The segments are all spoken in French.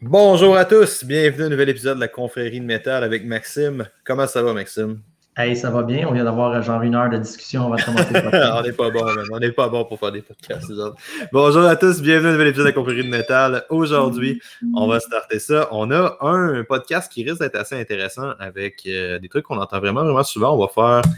Bonjour à tous, bienvenue à un nouvel épisode de la confrérie de métal avec Maxime. Comment ça va, Maxime? Hey, ça va bien. On vient d'avoir genre une heure de discussion avant de commencer on n'est pas bon, On n'est pas bon pour faire des podcasts. Bonjour à tous, bienvenue à un nouvel épisode de la confrérie de métal. Aujourd'hui, on va starter ça. On a un podcast qui risque d'être assez intéressant avec euh, des trucs qu'on entend vraiment, vraiment souvent. On va faire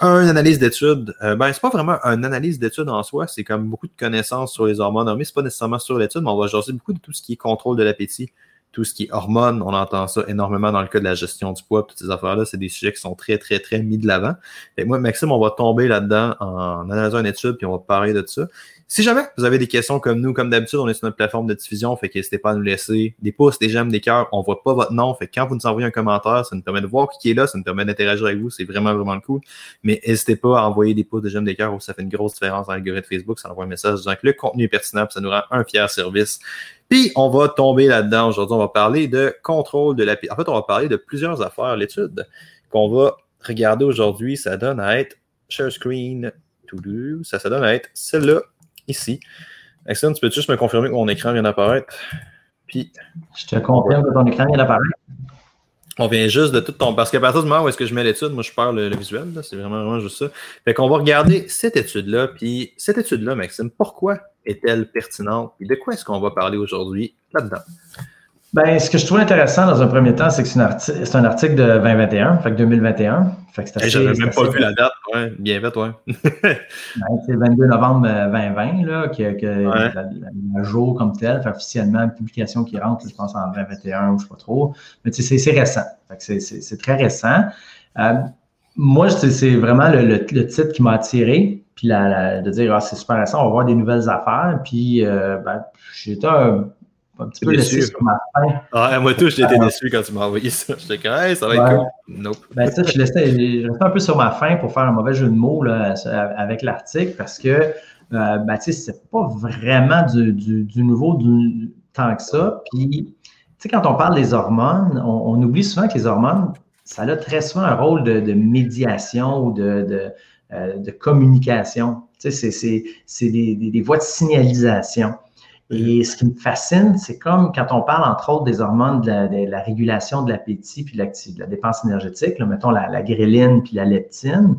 une analyse d'études. Euh, ben, c'est pas vraiment une analyse d'études en soi, c'est comme beaucoup de connaissances sur les hormones. Mais c'est pas nécessairement sur l'étude, mais on va jaser beaucoup de tout ce qui est contrôle de l'appétit, tout ce qui est hormones. On entend ça énormément dans le cas de la gestion du poids, toutes ces affaires-là. C'est des sujets qui sont très, très, très mis de l'avant. Et moi, Maxime, on va tomber là-dedans en analysant une étude, puis on va parler de ça. Si jamais vous avez des questions comme nous, comme d'habitude, on est sur notre plateforme de diffusion, fait n'hésitez pas à nous laisser des pouces, des j'aime, des cœurs. On voit pas votre nom, fait que quand vous nous envoyez un commentaire, ça nous permet de voir qui est là, ça nous permet d'interagir avec vous, c'est vraiment, vraiment cool. Mais n'hésitez pas à envoyer des pouces, des j'aime, des cœurs, ça fait une grosse différence dans l'algorithme Facebook, ça envoie un message disant que le contenu est pertinent, ça nous rend un fier service. On va tomber là-dedans. Aujourd'hui, on va parler de contrôle de la... En fait, on va parler de plusieurs affaires. L'étude qu'on va regarder aujourd'hui, ça donne à être share screen, to do, ça, ça donne à être celle-là ici. Excellent, tu peux juste me confirmer que mon écran vient d'apparaître? Puis. Je te confirme que ton écran vient d'apparaître. On vient juste de tout ton. Parce qu'à partir du moment où est-ce que je mets l'étude, moi je parle le, visuel, c'est vraiment, vraiment juste ça. Fait qu'on va regarder cette étude-là. Puis cette étude-là, Maxime, pourquoi est-elle pertinente? Puis de quoi est-ce qu'on va parler aujourd'hui là-dedans? Ben, ce que je trouve intéressant dans un premier temps, c'est que c'est un, article de 2021, fait que 2021. Fait que J'avais même pas vu la date, ouais, bien fait, ouais. ben, c'est le 22 novembre 2020, là, que, que la, jour comme tel, fait officiellement une publication qui rentre, je pense, en 2021 ou je sais pas trop. Mais c'est récent. c'est très récent. Euh, moi, c'est vraiment le, titre qui m'a attiré, puis la, de dire, ah, c'est super récent, on va voir des nouvelles affaires. Puis, euh, ben, j'étais un un petit peu déçu sur ma fin. Ah, moi tout, j'étais déçu quand tu m'as envoyé ça. J'étais comme, hey, ça va être cool. Nope. Ben, ça, je restais, un peu sur ma fin pour faire un mauvais jeu de mots là, avec l'article parce que, euh, ben, tu sais, c'est pas vraiment du, du, du nouveau du, tant que ça. Puis, tu sais, quand on parle des hormones, on, oublie souvent que les hormones, ça a très souvent un rôle de, de médiation ou de, de, euh, de communication. Tu sais, c'est des, des, des voies de signalisation. Et ce qui me fascine, c'est comme quand on parle, entre autres, des hormones de la, régulation de l'appétit puis de la dépense énergétique, mettons la, la gréline puis la leptine,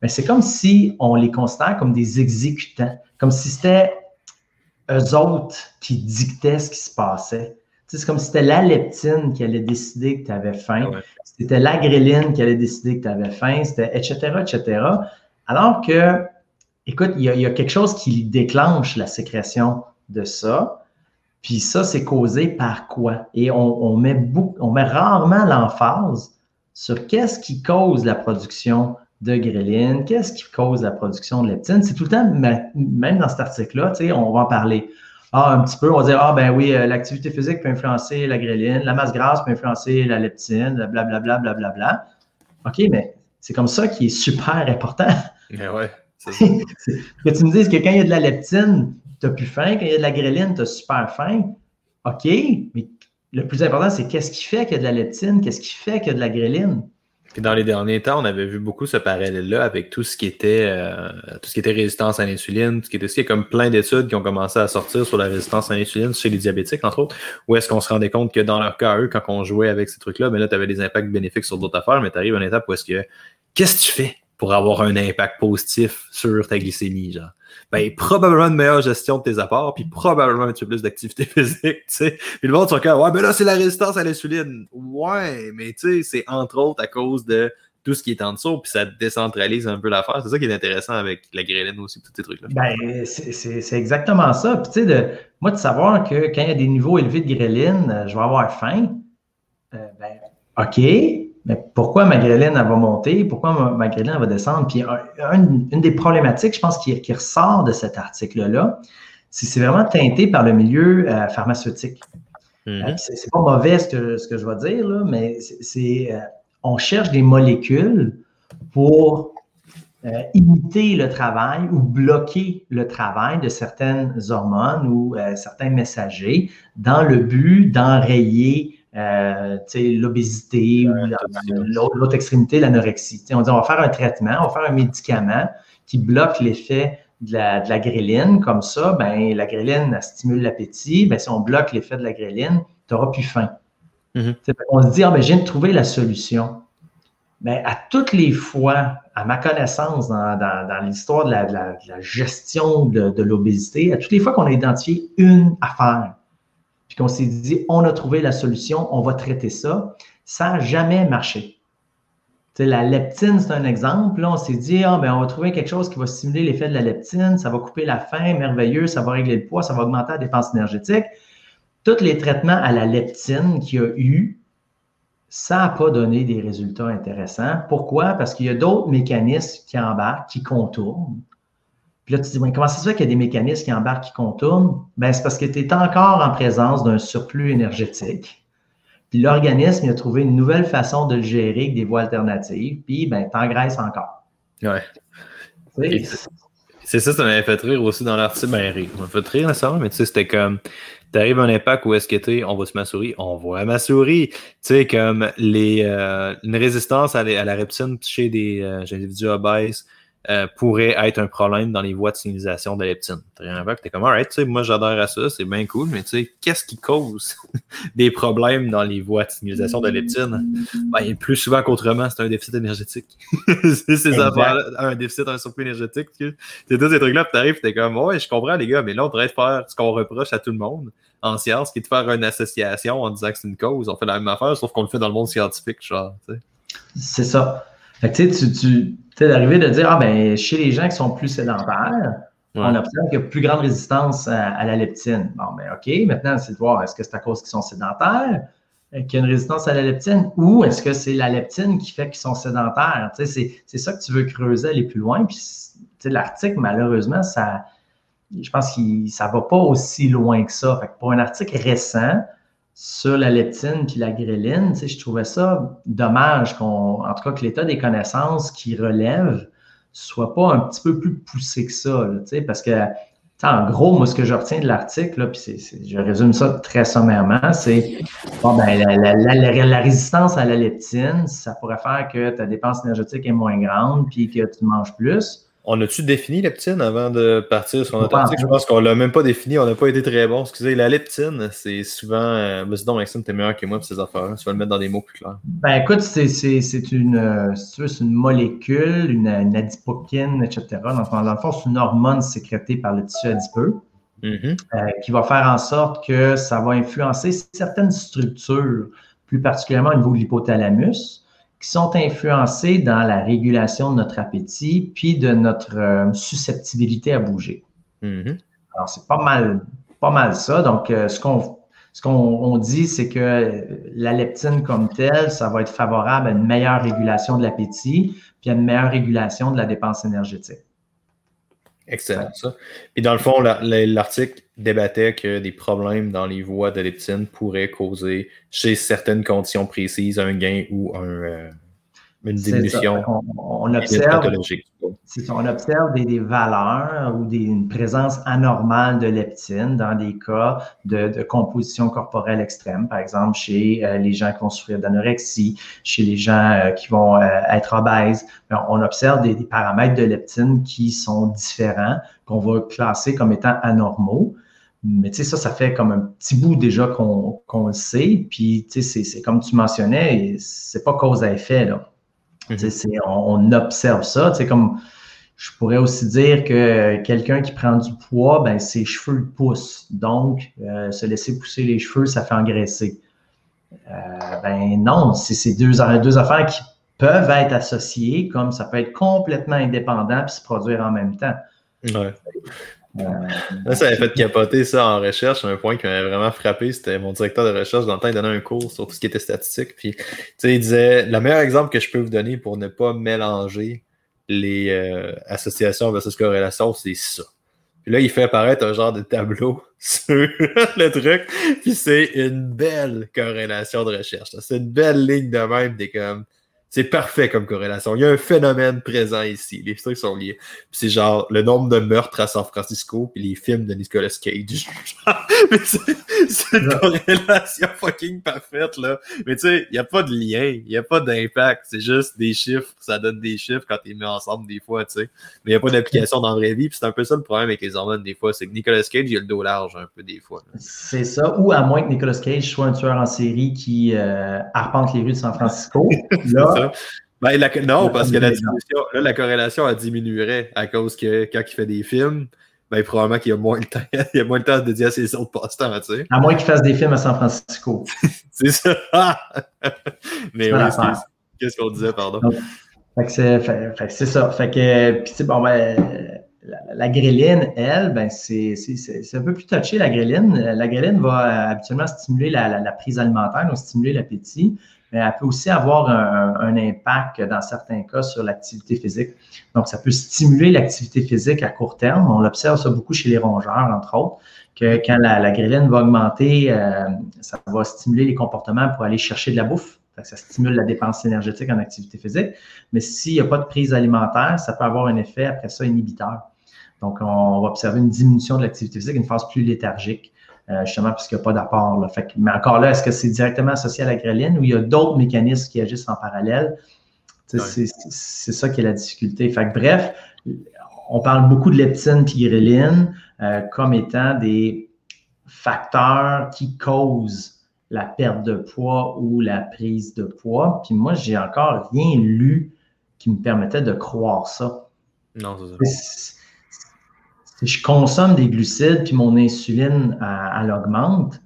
mais c'est comme si on les considère comme des exécutants, comme si c'était eux autres qui dictaient ce qui se passait. c'est comme si c'était la leptine qui allait décider que tu avais faim, c'était la gréline qui allait décider que tu avais faim, c'était etc., etc. Alors que, écoute, il y, y, a quelque chose qui déclenche la sécrétion de ça. Puis ça, c'est causé par quoi? Et on, met, on met rarement l'emphase sur qu'est-ce qui cause la production de gréline, qu'est-ce qui cause la production de leptine. C'est tout le temps, même dans cet article-là, on va en parler. Ah, un petit peu, on va dire, ah ben oui, euh, l'activité physique peut influencer la gréline, la masse grasse peut influencer la leptine, blablabla, blablabla. Bla, bla, bla. OK, mais c'est comme ça qui est super important. Mais ouais, que tu me dises que quand il y a de la leptine, tu plus faim. Quand il y a de la gréline, tu as super faim. OK, mais le plus important, c'est qu'est-ce qui fait qu'il y a de la leptine, qu'est-ce qui fait qu'il y a de la gréline? dans les derniers temps, on avait vu beaucoup ce parallèle-là avec tout ce qui était euh, tout ce qui était résistance à l'insuline, tout ce qui était aussi comme plein d'études qui ont commencé à sortir sur la résistance à l'insuline chez les diabétiques, entre autres, où est-ce qu'on se rendait compte que dans leur cas, eux, quand on jouait avec ces trucs-là, mais ben là, tu avais des impacts bénéfiques sur d'autres affaires, mais tu arrives à une étape où est-ce que qu'est-ce que tu fais? Pour avoir un impact positif sur ta glycémie, genre? ben, probablement une meilleure gestion de tes apports, puis probablement un peu plus d'activité physique, tu sais. Puis le monde, sont ouais, ben là, c'est la résistance à l'insuline. Ouais, mais tu sais, c'est entre autres à cause de tout ce qui est en dessous, puis ça décentralise un peu l'affaire. C'est ça qui est intéressant avec la gréline aussi, tous ces trucs-là. Ben, c'est exactement ça. Puis tu sais, de, moi, de savoir que quand il y a des niveaux élevés de gréline, euh, je vais avoir faim, euh, ben, OK, mais pourquoi ma gréline, elle va monter? Pourquoi ma, gréline, va descendre? Puis une des problématiques, je pense, qui, ressort de cet article-là, c'est c'est vraiment teinté par le milieu euh, pharmaceutique. Mm-hmm. Euh, c'est pas mauvais ce que, ce que je vais dire, là, mais c'est euh, on cherche des molécules pour imiter le travail ou bloquer le travail de certaines hormones ou certains messagers dans le but d'enrayer euh, l'obésité ou l'autre extrémité, l'anorexie. On dit on va faire un traitement, on va faire un médicament qui bloque l'effet de la, de la gréline comme ça, ben, la gréline, elle stimule l'appétit. Ben, si on bloque l'effet de la gréline, tu n'auras plus faim. Mhm. On se dit, ah, ben, je viens de trouver la solution. Mais à toutes les fois, à ma connaissance, dans, dans- dans l'histoire de la, de la- de la gestion de, de l'obésité, à toutes les fois qu'on a identifié une affaire, puis qu'on s'est dit, on a trouvé la solution, on va traiter ça, ça n'a jamais marché. La leptine, c'est un exemple. Là, on s'est dit, ah, ben, on va trouver quelque chose qui va stimuler l'effet de la leptine, ça va couper la faim, merveilleux, ça va régler le poids, ça va augmenter la dépense énergétique. Tous les traitements à la leptine qu'il y a eu, ça n'a pas donné des résultats intéressants. Pourquoi? Parce qu'il y a d'autres mécanismes qui embarquent, qui contournent. Puis là, tu te dis, Ouais, comment ça se fait qu'il y a des mécanismes qui embarquent, qui contournent? Ben, c'est parce que tu es encore en présence d'un surplus énergétique. Puis l'organisme a trouvé une nouvelle façon de le gérer avec des voies alternatives. Puis, ben, t'engraisses encore. Ouais. Tu Et sais, C'est ça, ça m'avait fait rire aussi dans l'article. Ben, rire. Ça m'a fait rire nécessairement, mais tu sais, c'était comme. T'arrives à un impact où est-ce que t'es, on va se ma souris, on voit ma souris. Tu sais, comme les, euh, une résistance à, la- à la reptine chez des euh, individus obèses euh, pourrait être un problème dans les voies de signalisation de leptine. T'as rien à voir, t'es comme, alright, tu sais, moi j'adhère à ça, c'est bien cool, mais tu sais, qu'est-ce qui cause des problèmes dans les voies de signalisation de leptine? Ben, plus souvent qu'autrement, c'est un déficit énergétique. c'est ces un déficit, un surplus énergétique. tu sais. C'est tous ces trucs-là, puis t'arrives, t'es comme, ouais, je comprends les gars, mais là, on devrait faire ce qu'on reproche à tout le monde en science, qui est de faire une association en disant que c'est une cause. On fait la même affaire, sauf qu'on le fait dans le monde scientifique, genre, tu sais. C'est ça. Fait que, tu sais, tu, d'arriver de dire, ah, ben, chez les gens qui sont plus sédentaires, on observe qu'il y a plus grande résistance à, à la leptine. Bon, ben, OK, maintenant, c'est de voir est-ce que c'est à cause qu'ils sont sédentaires euh, qu'il y a une résistance à la leptine ou est-ce que c'est la leptine qui fait qu'ils sont sédentaires? Tu sais, c'est, ça que tu veux creuser, aller plus loin. Puis, tu sais, l'article, malheureusement, ça, je pense que ça va pas aussi loin que ça. Fait que pour un article récent, sur la leptine puis la gréline, tu sais, je trouvais ça dommage qu'on, en tout cas, que l'état des connaissances qui relève soit pas un petit peu plus poussé que ça, tu sais, parce que, en gros, moi, ce que je retiens de l'article, puis je résume ça très sommairement, c'est, bon, ben, la- la- la- la résistance à la leptine, ça pourrait faire que ta dépense énergétique est moins grande puis que tu manges plus. On a-tu défini leptine avant de partir? Sur notre article? Je pense qu'on l'a même pas défini, on n'a pas été très bon. Excusez, la leptine, c'est souvent. Euh, mais sinon, Maxime, t'es meilleur que moi pour ces affaires-là. Tu vas le mettre dans des mots plus clairs. Ben écoute, c'est, c'est, c'est une, euh, une molécule, une, une adipokine, etc. Dans, le fond- dans le fond, c'est une hormone sécrétée par le tissu adipeux Mhm. euh, qui va faire en sorte que ça va influencer certaines structures, plus particulièrement au niveau de l'hypothalamus, qui sont influencées dans la régulation de notre appétit puis de notre euh, susceptibilité à bouger. Mhm. Alors, c'est pas mal, pas mal ça. Donc, euh, ce qu'on ce qu'on on dit, c'est que la leptine comme telle, ça va être favorable à une meilleure régulation de l'appétit, puis à une meilleure régulation de la dépense énergétique. Excellent, ça. Puis dans le fond, la- la- l'article débattait que des problèmes dans les voies de leptine pourraient causer, chez certaines conditions précises, un gain ou un, euh, une ça. diminution On, observe, pathologiques. c'est ça, on observe des, des valeurs ou des, une présence anormale de leptine dans des cas de, de composition corporelle extrême, par exemple chez euh, les gens qui vont souffrir d'anorexie, chez les gens euh, qui vont euh, être obèses. Ben, On observe des, des paramètres de leptine qui sont différents, qu'on va classer comme étant anormaux. Mais tu sais, ça, ça fait comme un petit bout déjà qu'on le sait. Puis, tu sais, c'est comme tu mentionnais, c'est pas cause à effet, là. C'est- on, on observe ça. Sais, comme je pourrais aussi dire que quelqu'un qui prend du poids, ben, ses cheveux poussent. Donc, euh, se laisser pousser les cheveux, ça fait engraisser. Euh, ben non, c'est ces deux, deux affaires qui peuvent être associées, comme ça peut être complètement indépendant puis se produire en même temps. Ouais. Là, ça avait fait capoter ça en recherche. Un point qui m'avait vraiment frappé, c'était mon directeur de recherche. Dans le temps, il donnait un cours sur tout ce qui était statistique. Puis, il disait le meilleur exemple que je peux vous donner pour ne pas mélanger les euh, associations versus corrélations, c'est ça. Puis là, il fait apparaître un genre de tableau sur le truc. Puis c'est une belle corrélation de recherche. C'est une belle ligne de même. T'es comme. C'est parfait comme corrélation. Il y a un phénomène présent ici. Les trucs sont liés. c'est genre le nombre de meurtres à San Francisco puis les films de Nicolas Cage. c'est une corrélation fucking parfaite, là. Mais tu sais, il n'y a pas de lien, il n'y a pas d'impact. C'est juste des chiffres. Ça donne des chiffres quand tu mis ensemble des fois, tu sais. Mais il n'y a pas d'application dans la vraie vie. Puis c'est un peu ça le problème avec les hormones des fois. C'est que Nicolas Cage, il a le dos large un peu des fois. C'est ça. Ou à moins que Nicolas Cage soit un tueur en série qui euh, arpente les rues de San Francisco. là, ben, non, parce que la, là, la corrélation a diminuerait à cause que quand il fait des films, ben, probablement qu'il y a moins de temps, il a moins de temps de dédier à ses autres passe-temps, tu sais. À moins qu'il fasse des films à San Francisco. c'est ça. Mais oui, qu'est-ce qu'on disait, pardon? c'est ça. Fait que, puis, bon, ben, la, la, gréline, elle, ben, c'est un peu plus touché, la gréline. La gréline va habituellement stimuler la, la prise alimentaire, donc stimuler l'appétit mais elle peut aussi avoir un, impact dans certains cas sur l'activité physique. Donc, ça peut stimuler l'activité physique à court terme. On observe ça beaucoup chez les rongeurs, entre autres, que quand la, la va augmenter, euh, ça va stimuler les comportements pour aller chercher de la bouffe. Ça stimule la dépense énergétique en activité physique. Mais s'il n'y a pas de prise alimentaire, ça peut avoir un effet après ça inhibiteur. Donc, on va observer une diminution de l'activité physique, une phase plus léthargique. Euh, justement parce qu'il n'y a pas d'apport. mais encore là, est-ce que c'est directement associé à la gréline ou il y a d'autres mécanismes qui agissent en parallèle? C'est ça qui est la difficulté. Fait bref, on parle beaucoup de leptine et gréline euh, comme étant des facteurs qui causent la perte de poids ou la prise de poids. Puis moi, j'ai encore rien lu qui me permettait de croire ça. Non, c'est ça je consomme des glucides puis mon insuline, elle, augmente,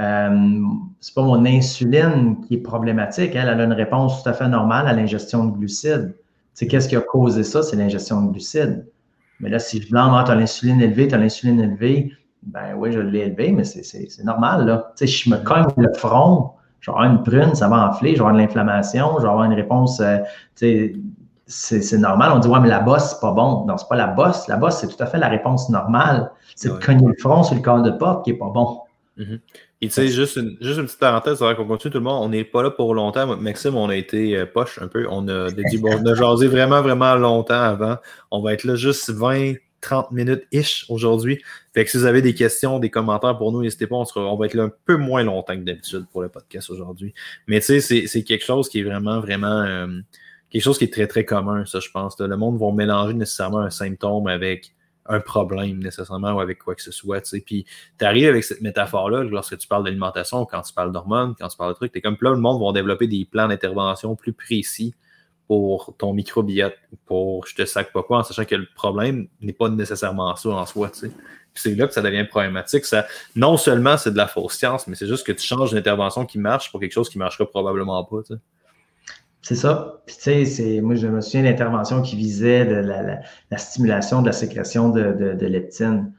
euh, c'est pas mon insuline qui est problématique. Elle, elle a une réponse tout à fait normale à l'ingestion de glucides. C'est qu'est-ce qui a causé ça? C'est l'ingestion de glucides. Mais là, si je blâme, ah, tu as l'insuline élevée, tu as l'insuline élevée, ben oui, je l'ai élevée, mais c'est normal. Là. Tu sais, je me cogne le front, je vais avoir une prune, ça va enfler, je vais avoir de l'inflammation, je vais avoir une réponse euh, c'est normal. On dit, ouais, mais la bosse, c'est pas bon. Non, c'est pas la bosse. La bosse, c'est tout à fait la réponse normale. C'est de cogner le front sur le corps de porte qui est pas bon. Mm-hmm. Et tu sais, juste une, juste une petite parenthèse, avant qu'on continue tout le monde, on n'est pas là pour longtemps. Maxime, on a été euh, poche un peu. On a, dit, bon, on a jasé vraiment, vraiment longtemps avant. On va être là juste 20, 30 minutes-ish aujourd'hui. Fait que si vous avez des questions, des commentaires pour nous, n'hésitez pas, on, va être là un peu moins longtemps que d'habitude pour le podcast aujourd'hui. Mais tu sais, c'est quelque chose qui est vraiment, vraiment. Euh, quelque chose qui est très, très commun, ça, je pense. Le monde va mélanger nécessairement un symptôme avec un problème nécessairement ou avec quoi que ce soit. Puis tu arrives avec cette métaphore-là lorsque tu parles d'alimentation, quand tu parles d'hormones, quand tu parles de trucs, es comme là, le monde va développer des plans d'intervention plus précis pour ton microbiote, pour je te sac pas quoi, en sachant que le problème n'est pas nécessairement ça en soi. C'est là que ça devient problématique. Ça, non seulement c'est de la fausse science, mais c'est juste que tu changes une intervention qui marche pour quelque chose qui ne marchera probablement pas. C'est ça. Puis, tu sais, moi, je me souviens d'interventions qui visaient de la, stimulation de la sécrétion de, de, leptine.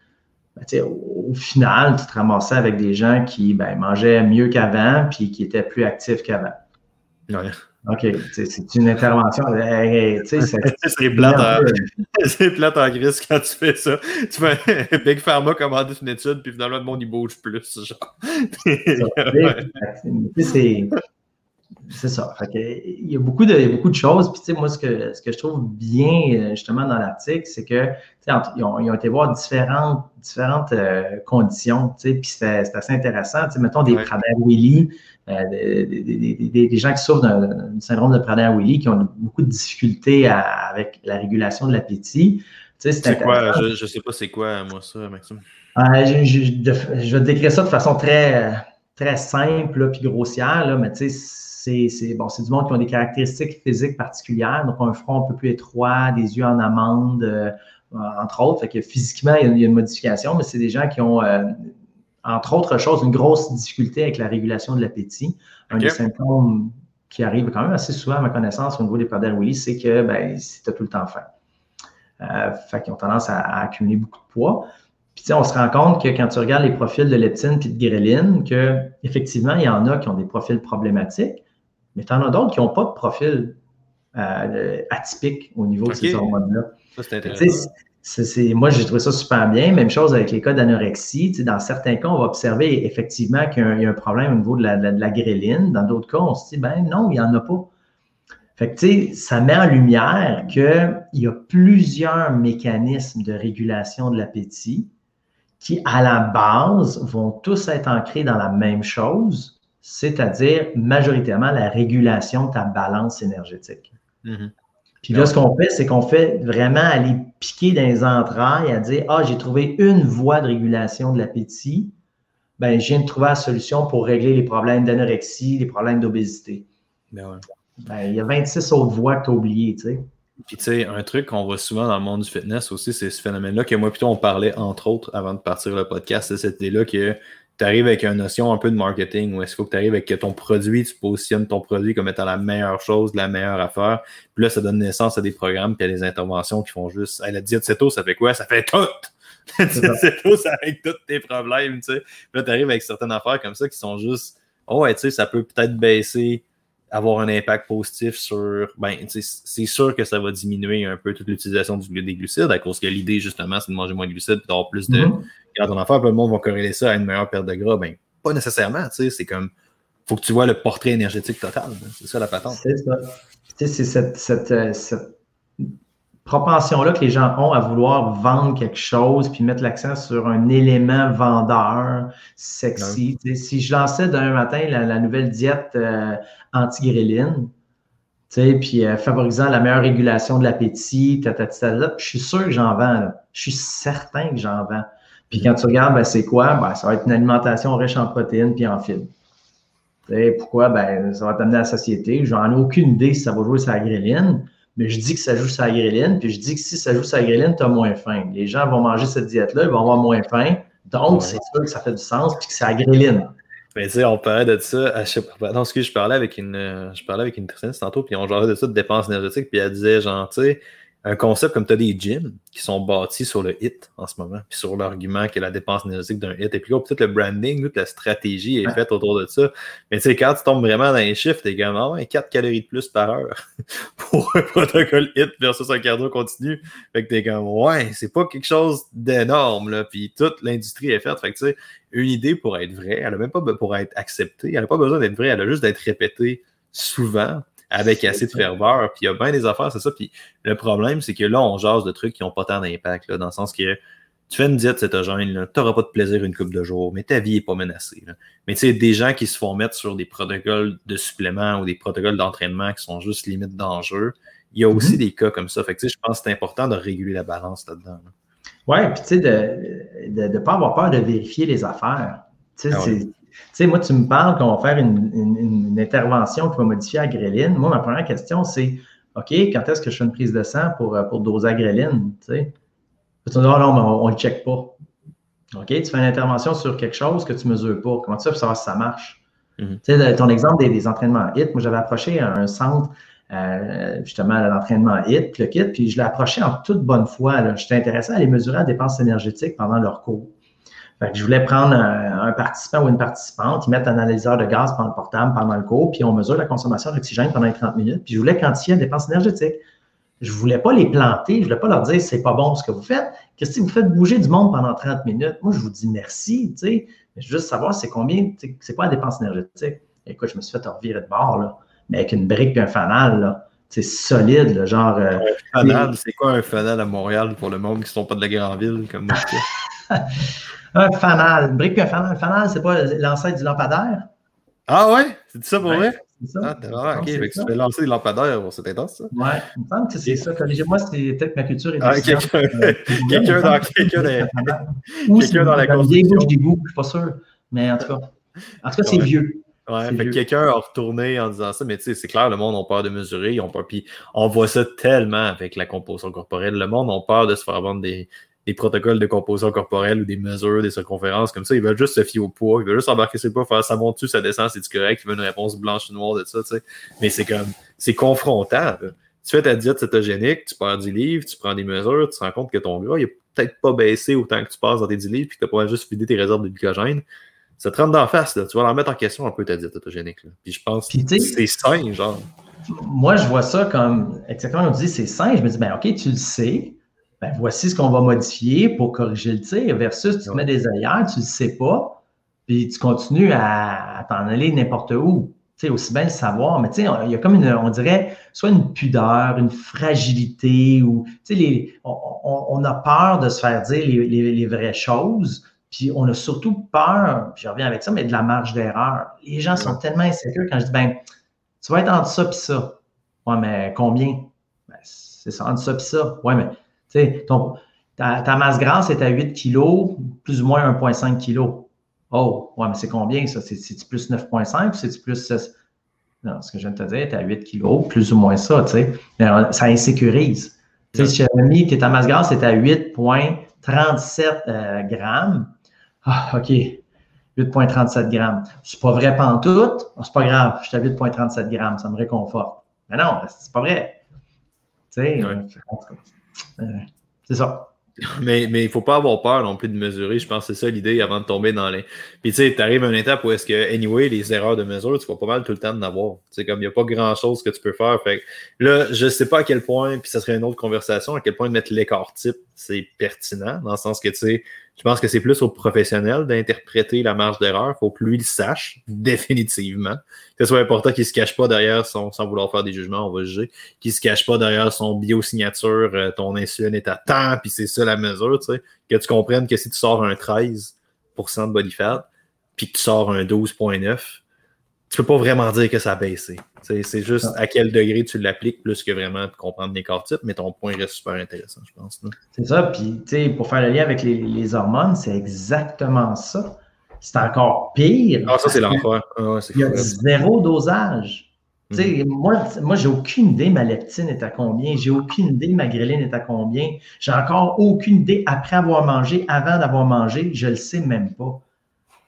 Ben, au, au, final, tu te ramassais avec des gens qui ben, mangeaient mieux qu'avant puis qui étaient plus actifs qu'avant. Ouais. OK, c'est une intervention. c'est plate, en... plate en gris quand tu fais ça. Tu fais Big Pharma commander une étude, puis finalement, le monde, il bouge plus. Genre. C'est ça. il, y a beaucoup de, beaucoup de choses. Puis, moi, ce que, ce que je trouve bien, euh, justement, dans l'article, c'est que ils ont, ils ont, été voir différentes, différentes euh, conditions. Puis, c'est assez intéressant. mettons des ouais. Prader-Willi, euh, des, des, gens qui souffrent d'un syndrome de Prader-Willi, qui ont beaucoup de difficultés avec la régulation de l'appétit. C'est quoi? Je ne sais pas c'est quoi, moi, ça, Maxime. je, je, je, vais te décrire ça de façon très, très simple puis grossière, là, mais tu sais, c'est bon, du monde qui ont des caractéristiques physiques particulières, donc un front un peu plus étroit, des yeux en amande, euh, entre autres. Fait que physiquement, il y, a, une modification, mais c'est des gens qui ont, euh, entre autres choses, une grosse difficulté avec la régulation de l'appétit. Un des symptômes qui arrive quand même assez souvent à ma connaissance au niveau des Prader-Willi, c'est que ben, tu as tout le temps faim. Euh, fait qu'ils ont tendance à, accumuler beaucoup de poids. Puis on se rend compte que quand tu regardes les profils de leptine et de gréline, qu'effectivement, il y en a qui ont des profils problématiques, mais tu en as d'autres qui n'ont pas de profil euh, atypique au niveau de ces hormones-là. Ça, c'est intéressant. moi, j'ai trouvé ça super bien. Même chose avec les cas d'anorexie. Dans certains cas, on va observer effectivement qu'il y, a un problème au niveau de la, de, Dans d'autres cas, on se dit, ben non, il n'y en a pas. Fait que, tu sais, ça met en lumière qu'il y a plusieurs mécanismes de régulation de l'appétit qui, à la base, vont tous être ancrés dans la même chose, c'est-à-dire majoritairement la régulation de ta balance énergétique. Mm-hmm. Puis là, ce qu'on fait, c'est qu'on fait vraiment aller piquer dans les entrailles à dire Ah, j'ai trouvé une voie de régulation de l'appétit. Ben, je viens de trouver la solution pour régler les problèmes d'anorexie, les problèmes d'obésité. Ben ouais. Ben, il y a 26 autres voies que tu as oubliées, tu sais. Puis, tu sais, un truc qu'on voit souvent dans le monde du fitness aussi, c'est ce phénomène-là que moi, plutôt, on parlait, entre autres, avant de partir le podcast, c'est cette idée-là que tu arrives avec une notion un peu de marketing où est-ce qu'il faut que tu arrives avec ton produit, tu positionnes ton produit comme étant la meilleure chose, la meilleure affaire. Puis là, ça donne naissance à des programmes puis à des interventions qui font juste hey, la diète céto, ça fait quoi? Ça fait tout! la diète ça règle tous tes problèmes, tu sais. Puis là, tu arrives avec certaines affaires comme ça qui sont juste Oh ouais, tu sais, ça peut peut-être baisser avoir un impact positif sur. Ben, c'est sûr que ça va diminuer un peu toute l'utilisation des glucides, à cause que l'idée, justement, c'est de manger moins de glucides et d'avoir plus de. Mm -hmm. ton affaire, le monde va corréler ça à une meilleure perte de gras. Ben, pas nécessairement, tu sais, c'est comme. Faut que tu vois le portrait énergétique total. C'est ça la patente. C'est ça. C'est cette, cette, euh, cette propension-là que les gens ont à vouloir vendre quelque chose puis mettre l'accent sur un élément vendeur sexy. Si je lançais d'un matin la, nouvelle diète euh, anti-gréline, puis euh, favorisant la meilleure régulation de l'appétit, je suis sûr que j'en vends. Je suis certain que j'en vends. Puis quand tu regardes, ben, c'est quoi? Ben, ça va être une alimentation riche en protéines puis en fibres. pourquoi? Ben, ça va t'amener à la société. J'en ai aucune idée si ça va jouer sur la gréline mais je dis que ça joue la gréline, puis je dis que si ça joue la gréline, tu as moins faim. Les gens vont manger cette diète-là, ils vont avoir moins faim. Donc, c'est sûr que ça fait du sens, puis que c'est la gréline. Mais tu sais, on parlait de ça. Je non, excuse, je parlais avec une, je parlais avec une nutritionniste tantôt, puis on parlait de ça de dépenses énergétiques, puis elle disait, genre, tu sais, un concept comme tu as des gyms qui sont bâtis sur le hit en ce moment, puis sur l'argument que la dépense énergétique d'un hit est plus gros. Peut-être le branding, toute la stratégie est faite autour de ça. Mais tu sais, quand tu tombes vraiment dans les chiffres, t'es comme ah 4 calories de plus par heure pour un protocole hit versus un cardio continu. Fait que t'es comme ouais, c'est pas quelque chose d'énorme, là. Puis toute l'industrie est faite. Fait que tu sais, une idée pour être vraie, elle a même pas pour être acceptée, elle a pas besoin d'être vraie, elle a juste d'être répétée souvent avec assez de ferveur. Puis il y a bien des affaires, c'est ça. Puis le problème, c'est que là, on jase de trucs qui n'ont pas tant d'impact, dans le sens que tu fais une diète cétogène, tu n'auras pas de plaisir une couple de jours, mais ta vie n'est pas menacée. Mais tu sais, des gens qui se font mettre sur des protocoles de suppléments ou des protocoles d'entraînement qui sont juste limite dangereux, il y a aussi mm-hmm. des cas comme ça. Fait que je pense que c'est important de réguler la balance là-dedans. Oui, puis tu sais, de ne pas avoir peur de vérifier les affaires. Tu sais, ah sais, moi, tu me parles qu'on va faire une, intervention qui va modifier la gréline. Moi, ma première question, c'est OK, quand est-ce que je fais une prise de sang pour, euh, pour doser la gréline? Tu sais? Tu me dis, oh non, mais on ne le check pas. OK, tu fais une intervention sur quelque chose que tu ne mesures pas. Comment tu fais pour savoir si ça marche? Tu sais, ton exemple des, entraînements HIT, moi, j'avais approché un centre euh, justement l'entraînement HIT, le kit, puis je l'ai approché en toute bonne foi. J'étais intéressé à aller mesurer la dépense énergétique pendant leur cours je voulais prendre un, participant ou une participante, ils mettent un analyseur de gaz pendant le portable pendant le cours, puis on mesure la consommation d'oxygène pendant les 30 minutes. Puis je voulais quantifier la dépense énergétique. Je ne voulais pas les planter, je ne voulais pas leur dire c'est pas bon ce que vous faites. Qu'est-ce que vous faites bouger du monde pendant 30 minutes? Moi, je vous dis merci, tu sais. Mais je veux juste savoir c'est combien, c'est quoi la dépense énergétique? Écoute, je me suis fait revirer de bord, là, mais avec une brique et un fanal, là. C'est solide, genre. Euh, un fanal, c'est quoi un fanal à Montréal pour le monde qui ne sont pas de la grande ville comme moi? Un fanal. Une brique un fanal. Un fanal, c'est pas l'ancêtre du lampadaire? Ah ouais? C'est ça pour vrai? Ça. Ah, d'accord, ok. Fait que tu fais lancer des lampadaires, c'est intense, ça? Ouais, il me semble que c'est ça. Corrigez-moi, c'est peut-être ma culture est ah, quelqu'un euh, quelqu'un dans, quelqu'un dans, quelqu'un dans la construction. Je suis pas sûr. Mais en tout cas, en tout cas, c'est vieux. Ouais, fait quelqu'un a retourné en disant ça, mais tu sais, c'est clair, le monde a peur de mesurer, ils ont peur. Puis on voit ça tellement avec la composition corporelle. Le monde a peur de se faire vendre des, des protocoles de composition corporelle ou des mesures, des circonférences comme ça. Ils veulent juste se fier au poids. Ils veulent juste embarquer sur le poids, faire ça monte-tu, ça descend, c'est correct? Ils veulent une réponse blanche ou noire de ça, tu sais. Mais c'est comme, c'est confrontant. Tu fais ta diète cétogénique, tu perds 10 livres, tu prends des mesures, tu te rends compte que ton gras, il n'a peut-être pas baissé autant que tu passes dans tes 10 livres puis que tu pas juste vidé tes réserves de glycogène. Ça te rentre d'en face, là. Tu vas leur mettre en question un peu ta diète cétogénique, Puis je pense que c'est sain, genre. Moi, je vois ça comme, exactement, on dit c'est sain. Je me dis, ben, OK, tu le sais ben, voici ce qu'on va modifier pour corriger le tir, versus tu mets des ailleurs, tu ne le sais pas, puis tu continues à, t'en aller n'importe où. sais, aussi bien le savoir, mais tu sais, il y a comme une, on dirait, soit une pudeur, une fragilité, ou, tu sais, on, a peur de se faire dire les, vraies choses, puis on a surtout peur, puis je reviens avec ça, mais de la marge d'erreur. Les gens sont tellement insécures quand je dis, ben, tu vas être entre ça puis ça. Ouais, mais combien? Ben, c'est ça, entre ça puis ça. Ouais, mais, tu sais, ta, ta, masse grasse est à 8 kg, plus ou moins 1,5 kg. Oh, ouais, mais c'est combien ça? C'est-tu plus 9,5 ou c'est-tu plus 16? Non, ce que je viens de te dire, tu as 8 kilos, plus ou moins ça, tu sais. Ça insécurise. Tu sais, si j'avais mis que ta masse grasse est à 8,37 euh, grammes, ah, OK, 8,37 grammes. C'est pas vrai pantoute, oh, c'est pas grave, je suis à 8,37 grammes, ça me réconforte. Mais non, c'est pas vrai. Tu sais, euh, c'est ça. Mais il ne faut pas avoir peur non plus de mesurer. Je pense que c'est ça l'idée avant de tomber dans les. Puis tu sais, tu arrives à une étape où est-ce que, anyway, les erreurs de mesure, tu vas pas mal tout le temps d'en avoir. Tu comme il n'y a pas grand-chose que tu peux faire. Là, je ne sais pas à quel point, puis ça serait une autre conversation, à quel point mettre l'écart type, c'est pertinent, dans le sens que tu sais, je pense que c'est plus au professionnel d'interpréter la marge d'erreur. Il faut que lui le sache, définitivement. Que ce soit important qu'il ne se cache pas derrière son, sans vouloir faire des jugements, on va juger, qu'il ne se cache pas derrière son biosignature, euh, ton insuline est à temps, puis c'est ça la mesure, tu sais. Que tu comprennes que si tu sors un 13% de body fat, puis que tu sors un 12,9%, tu peux pas vraiment dire que ça a baissé. C'est juste à quel degré tu l'appliques plus que vraiment de comprendre l'écart type, mais ton point reste super intéressant, je pense. C'est ça, puis pour faire le lien avec les, hormones, c'est exactement ça. C'est encore pire. Ah, ça, c'est l'enfer. Ah, il y a zéro dosage. Mm. Moi, moi j'ai aucune idée ma leptine est à combien, j'ai aucune idée ma gréline est à combien, j'ai encore aucune idée après avoir mangé, avant d'avoir mangé, je le sais même pas.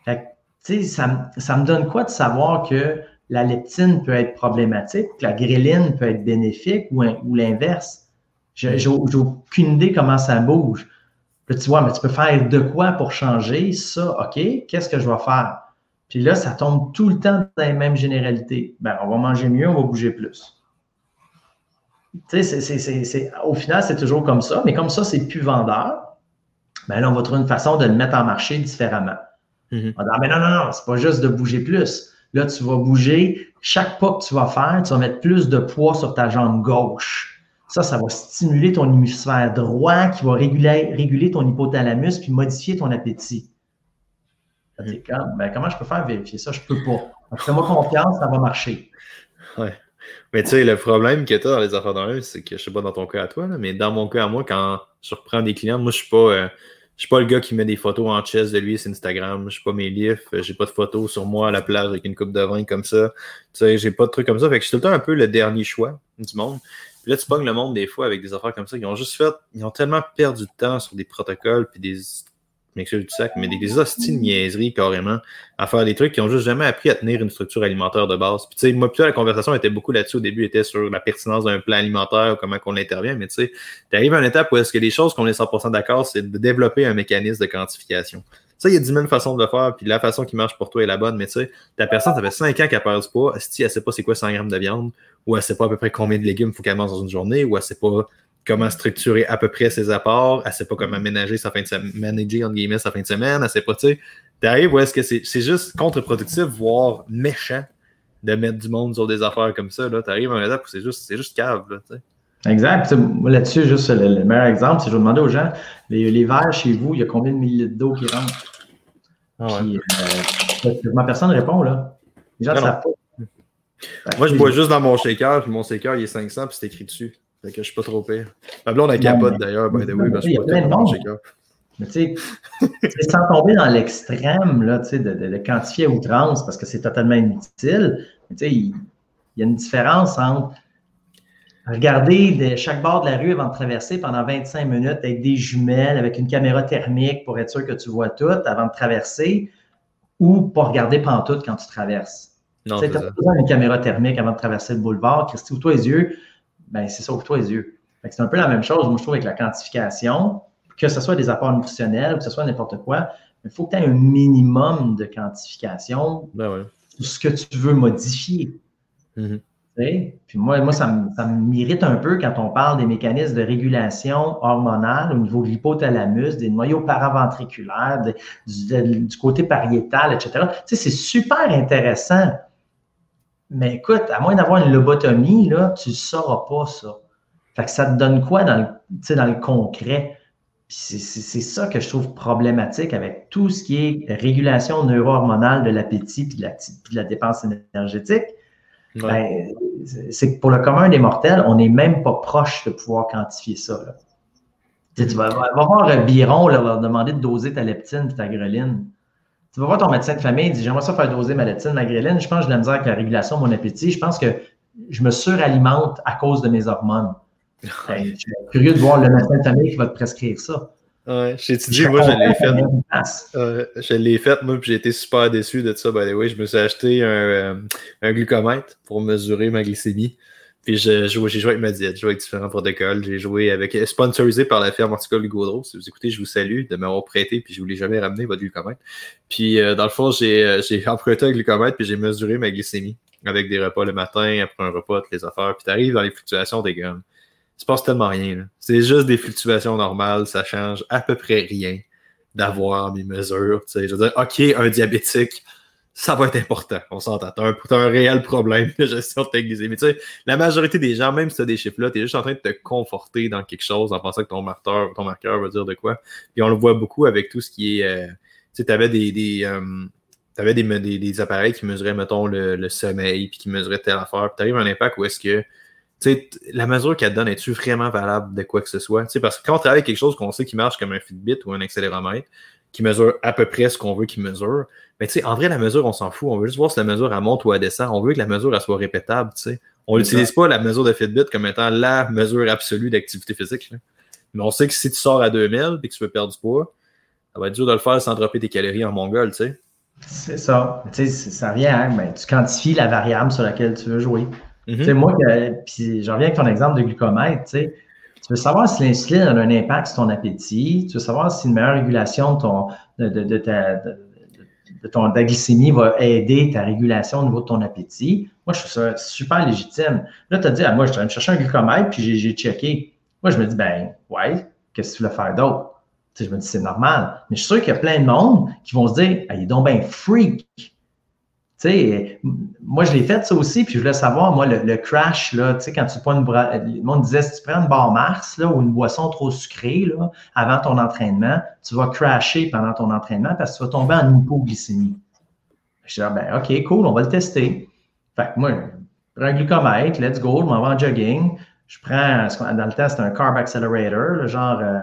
Fait ça, me donne quoi de savoir que la leptine peut être problématique, que la gréline peut être bénéfique ou, l'inverse? J'ai aucune idée comment ça bouge. Tu vois, mais tu peux faire de quoi pour changer ça? OK, qu'est-ce que je vais faire? Puis là, ça tombe tout le temps dans les mêmes généralités. Ben, on va manger mieux, on va bouger plus. Tu sais, au final, c'est toujours comme ça, mais comme ça, c'est plus vendeur, ben on va trouver une façon de le mettre en marché différemment. On dire, mais non, non, non, c'est pas juste de bouger plus. Là, tu vas bouger. Chaque pas que tu vas faire, tu vas mettre plus de poids sur ta jambe gauche. Ça, ça va stimuler ton hémisphère droit qui va réguler, réguler ton hypothalamus puis modifier ton appétit. Mm-hmm. Ben, comment je peux faire vérifier ça? Je peux pas. Fais-moi confiance, ça va marcher. Ouais. Mais tu sais, le problème que tu as dans les affaires d'un, c'est que je sais pas dans ton cas à toi, mais dans mon cas à moi, quand je reprends des clients, moi, je suis pas. Euh, je suis pas le gars qui met des photos en chest de lui sur Instagram. Je suis pas mes livres. J'ai pas de photos sur moi à la plage avec une coupe de vin comme ça. Tu sais, j'ai pas de trucs comme ça. Fait que je suis tout le temps un peu le dernier choix du monde. Puis là, tu pognes le monde des fois avec des affaires comme ça. Ils ont juste fait, ils ont tellement perdu de temps sur des protocoles puis des m'excuse du sac, mais des, des hosties niaiseries carrément à faire des trucs qui ont juste jamais appris à tenir une structure alimentaire de base. Puis tu sais, moi plutôt la conversation était beaucoup là-dessus au début, était sur la pertinence d'un plan alimentaire, comment qu'on intervient, mais tu sais, tu arrives à une étape où est-ce que les choses qu'on est 100% d'accord, c'est de développer un mécanisme de quantification. Ça, il y a 10 000 façons de le faire, puis la façon qui marche pour toi est la bonne, mais tu sais, ta personne, ça fait 5 ans qu'elle perd du poids, si elle sait pas c'est quoi 100 grammes de viande, ou elle sait pas à peu près combien de légumes faut qu'elle mange dans une journée, ou elle sait pas comment structurer à peu près ses apports, elle ne sait pas comment ménager sa fin de semaine, manager guillemets sa fin de semaine, elle sait pas, tu sais, t'arrives où est-ce que c'est juste contre-productif, voire méchant de mettre du monde sur des affaires comme ça, là, t'arrives à un étape où c'est juste, c'est juste cave, là, tu sais. Exact. Là-dessus, juste le, meilleur exemple, c'est je vais demander aux gens, les, les verres chez vous, il y a combien de millilitres d'eau qui rentrent? Ah ouais. Euh, personne ne répond, là. Les gens ne savent pas. Moi, je bois juste dans mon shaker, puis mon shaker, il est 500, puis c'est écrit dessus. Fait que je suis pas trop pire. Ma blonde a capote d'ailleurs, by the way, parce que je suis pas mais tu sais, sans tomber dans l'extrême là, de, de, de quantifier à outrance parce que c'est totalement inutile, tu sais, il, y a une différence entre regarder de chaque bord de la rue avant de traverser pendant 25 minutes avec des jumelles, avec une caméra thermique pour être sûr que tu vois tout avant de traverser ou pas regarder pantoute quand tu traverses. Tu pas besoin d'une caméra thermique avant de traverser le boulevard. Christy, ouvre-toi les yeux ben c'est ça, ouvre-toi les yeux. C'est un peu la même chose, moi, je trouve, avec la quantification, que ce soit des apports nutritionnels, que ce soit n'importe quoi, il faut que tu aies un minimum de quantification ben ce que tu veux modifier. Mm-hmm. Puis moi, moi ça, m'irrite un peu quand on parle des mécanismes de régulation hormonale au niveau de l'hypothalamus, des noyaux paraventriculaires, du, du, côté pariétal, etc. Tu sais, c'est super intéressant. Mais écoute, à moins d'avoir une lobotomie, là, tu ne sauras pas ça. Fait que ça te donne quoi dans le, dans le concret? C'est ça que je trouve problématique avec tout ce qui est régulation neuro-hormonale de l'appétit et de, la, de la dépense énergétique. Ben, c'est que pour le commun des mortels, on n'est même pas proche de pouvoir quantifier ça. Tu, vas, voir un Biron leur demander de doser ta leptine et ta greline. Tu vas voir ton médecin de famille, il dit J'aimerais ça faire doser ma leptine, ma greline. Je pense que j'ai de la misère avec la régulation de mon appétit. Je pense que je me suralimente à cause de mes hormones. Ben, je suis curieux de voir le médecin de famille qui va te prescrire ça. Ouais, moi, je l'ai fait. je l'ai fait, moi, puis j'ai été super déçu de ça. By the way, je me suis acheté un, euh, un glucomètre pour mesurer ma glycémie. Puis j'ai joué, joué avec ma diète, j'ai joué avec différents protocoles. J'ai joué avec, sponsorisé par la ferme horticole Gaudreau. Si vous écoutez, je vous salue de m'avoir prêté, puis je ne vous l'ai jamais ramené, votre glucomètre. Puis euh, dans le fond, j'ai euh, emprunté un glucomètre, puis j'ai mesuré ma glycémie avec des repas le matin, après un repas, toutes les affaires. Puis t'arrives dans les fluctuations des gars il se passe tellement rien. C'est juste des fluctuations normales, ça change à peu près rien d'avoir mes mesures. Je veux dire, OK, un diabétique, ça va être important, on s'entend. Tu as, un réel problème de gestion de glycémie. Mais tu sais, la majorité des gens, même si tu as des chiffres-là, tu es juste en train de te conforter dans quelque chose en pensant que ton marqueur, ton marqueur va dire de quoi. Puis on le voit beaucoup avec tout ce qui est. Euh, tu sais, tu avais des. euh, des, des, appareils qui mesuraient, mettons, le, sommeil, puis qui mesuraient telle affaire. Puis tu arrives à un impact où est-ce que sais, la mesure qu'elle donne, est-tu vraiment valable de quoi que ce soit? sais, parce que quand on travaille avec quelque chose qu'on sait qui marche comme un Fitbit ou un accéléromètre, qui mesure à peu près ce qu'on veut qu'il mesure, mais en vrai, la mesure, on s'en fout. On veut juste voir si la mesure elle monte ou elle descend. On veut que la mesure elle soit répétable. sais. On n'utilise pas la mesure de Fitbit comme étant la mesure absolue d'activité physique. Mais on sait que si tu sors à 2000 et que tu veux perdre du poids, ça va être dur de le faire sans dropper tes calories en mongol. sais. C'est ça. Tu sais, ça vient, hein, mais tu quantifies la variable sur laquelle tu veux jouer. Mhm. Moi, puis j'en reviens avec ton exemple de glucomètre, tu veux savoir si l'insuline a un impact sur ton appétit, tu veux savoir si une meilleure régulation de ton, de, ta, de ton, glycémie va aider ta régulation au niveau de ton appétit. Moi, je trouve ça super légitime. Là, tu as dit, ah, moi, je vais me chercher un glucomètre, puis j'ai checké. Moi, je me dis, ben, ouais, qu'est-ce que tu veux faire d'autre? je me dis, c'est normal. Mais je suis sûr qu'il y a plein de monde qui vont se dire, ah, il est donc bien freak. Tu sais, moi, je l'ai fait ça aussi, puis je voulais savoir, moi, le, crash, là, tu sais, quand tu prends une le monde disait, si tu prends une barre Mars, là, ou une boisson trop sucrée, là, avant ton entraînement, tu vas crasher pendant ton entraînement parce que tu vas tomber en hypoglycémie. Je dis, ah, ben, OK, cool, on va le tester. Fait que moi, je prends un glucomètre, let's go, je m'en vais en jogging. Je prends, dans le test, un carb accelerator, le genre, euh,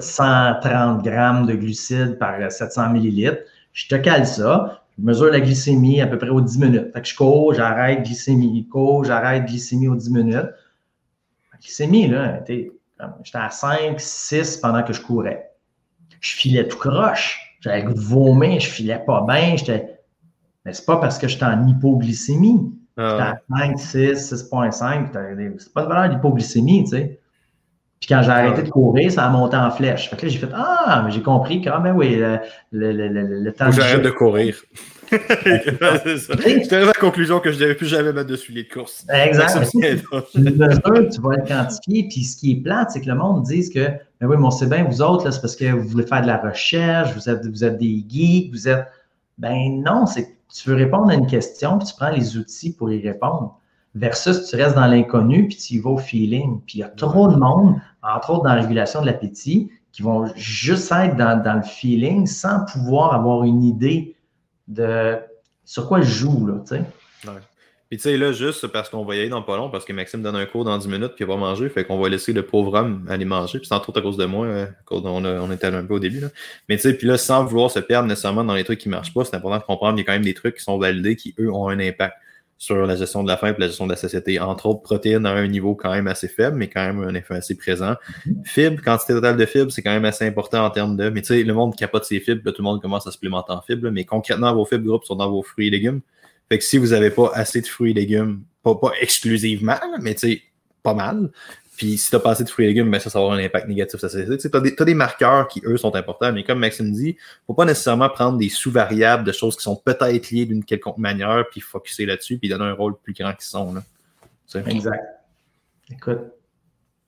130 grammes de glucides par 700 millilitres. Je te cale ça mesure la glycémie à peu près aux 10 minutes. Fait que je cours, j'arrête glycémie, je cours, j'arrête glycémie aux 10 minutes. La glycémie, là, j'étais à 5, 6 pendant que je courais. Je filais tout croche. J'avais le goût de vomir, je filais pas bien. Mais c'est pas parce que j'étais en hypoglycémie. Ah j'étais à 5, 6, 6.5. C'est pas une valeur d'hypoglycémie, tu sais. Puis quand j'ai arrêté de courir, ça a monté en flèche. Fait que là, j'ai fait Ah, mais j'ai compris quand même, oui, le, le, le, le temps. J'arrête de courir. J'étais arrivé à la conclusion que je ne devais plus jamais mettre de souliers de course. Exact. tu vas le quantifier. Puis ce qui est plate, c'est que le monde dise que mais oui, mais on sait bien, vous autres, c'est parce que vous voulez faire de la recherche, vous êtes, vous êtes des geeks, vous êtes. Ben non, c'est tu veux répondre à une question, puis tu prends les outils pour y répondre versus tu restes dans l'inconnu puis tu y vas au feeling. Puis il y a trop de monde, entre autres dans la régulation de l'appétit, qui vont juste être dans, le feeling sans pouvoir avoir une idée de sur quoi je joue, là. Puis tu sais, là, juste parce qu'on va y aller dans pas long, parce que Maxime donne un cours dans 10 minutes, puis il va manger, fait qu'on va laisser le pauvre homme aller manger. Puis c'est entre autres à cause de moi, euh, on, on, était un peu au début. Là. Mais tu sais, puis là, sans vouloir se perdre nécessairement dans les trucs qui marchent pas, c'est important de comprendre qu'il y a quand même des trucs qui sont validés, qui, eux, ont un impact sur la gestion de la faim et la gestion de la société. Entre autres, protéines à un niveau quand même assez faible, mais quand même un effet assez présent. Fibres, quantité totale de fibres, c'est quand même assez important en termes de. Mais tu sais, le monde capote ses fibres, tout le monde commence à supplémenter en fibres, mais concrètement, vos fibres groupes sont dans vos fruits et légumes. Fait que si vous n'avez pas assez de fruits et légumes, pas, pas exclusivement, mais tu sais, pas mal, puis si tu as pas assez de fruits et légumes, ben ça, ça va avoir un impact négatif sur la société. Tu as, des marqueurs qui, eux, sont importants, mais comme Maxime dit, il ne faut pas nécessairement prendre des sous-variables de choses qui sont peut-être liées d'une quelconque manière, puis focuser là-dessus, puis donner un rôle plus grand qu'ils sont. Là. Exact. Écoute,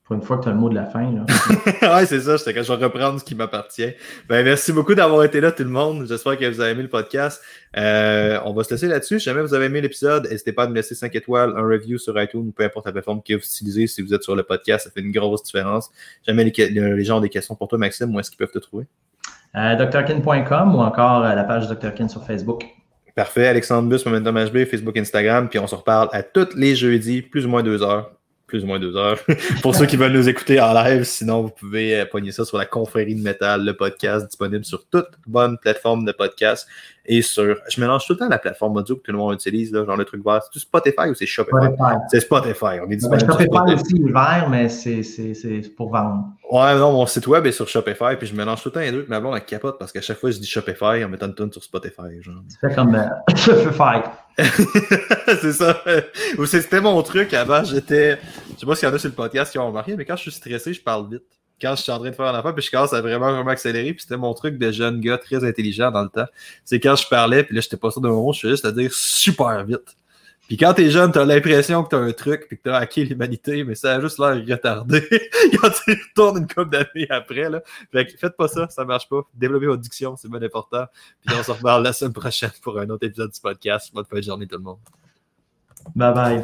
pour une fois que tu as le mot de la fin. Là. ouais, c'est ça. Je vais reprendre ce qui m'appartient. Ben, merci beaucoup d'avoir été là, tout le monde. J'espère que vous avez aimé le podcast. Euh, on va se laisser là-dessus. Si jamais vous avez aimé l'épisode, n'hésitez pas à nous laisser 5 étoiles, un review sur iTunes ou peu importe la plateforme que vous utilisez. Si vous êtes sur le podcast, ça fait une grosse différence. Jamais les, gens ont des questions pour toi, Maxime, où est-ce qu'ils peuvent te trouver? Euh, drkin.com ou encore euh, la page Drkin sur Facebook. Parfait. Alexandre Bus, Momentum HB, Facebook, Instagram. Puis on se reparle à tous les jeudis, plus ou moins deux heures plus ou moins deux heures. Pour ceux qui veulent nous écouter en live, sinon vous pouvez euh, pogner ça sur la confrérie de métal, le podcast disponible sur toute bonne plateforme de podcast et sur. Je mélange tout le temps la plateforme audio que tout le monde utilise, là, genre le truc vert. C'est Spotify ou c'est Shopify? C'est Spotify. On est disponible Shopify aussi vert, mais c'est pour vendre. Ouais, non, mon site web est sur Shopify, puis je mélange tout le temps les deux, mais bon, on capote parce qu'à chaque fois je dis Shopify en mettant une tonne sur Spotify. Genre. C'est comme euh, Shopify. c'est ça. C'était mon truc avant, j'étais. Je sais pas s'il y en a sur le podcast qui ont remarqué, mais quand je suis stressé, je parle vite. Quand je suis en train de faire un affaire, puis je commence à vraiment, vraiment accélérer, puis c'était mon truc de jeune gars très intelligent dans le temps. C'est quand je parlais, puis là, j'étais pas sûr de mon je suis juste à dire super vite. Puis quand t'es jeune, t'as l'impression que t'as un truc puis que t'as hacké l'humanité, mais ça a juste l'air retardé quand tu retournes une couple d'années après. Là. Fait que faites pas ça, ça marche pas. Développez votre diction, c'est bien important. Puis on se reparle la semaine prochaine pour un autre épisode du podcast. Bonne fin de journée tout le monde. Bye bye.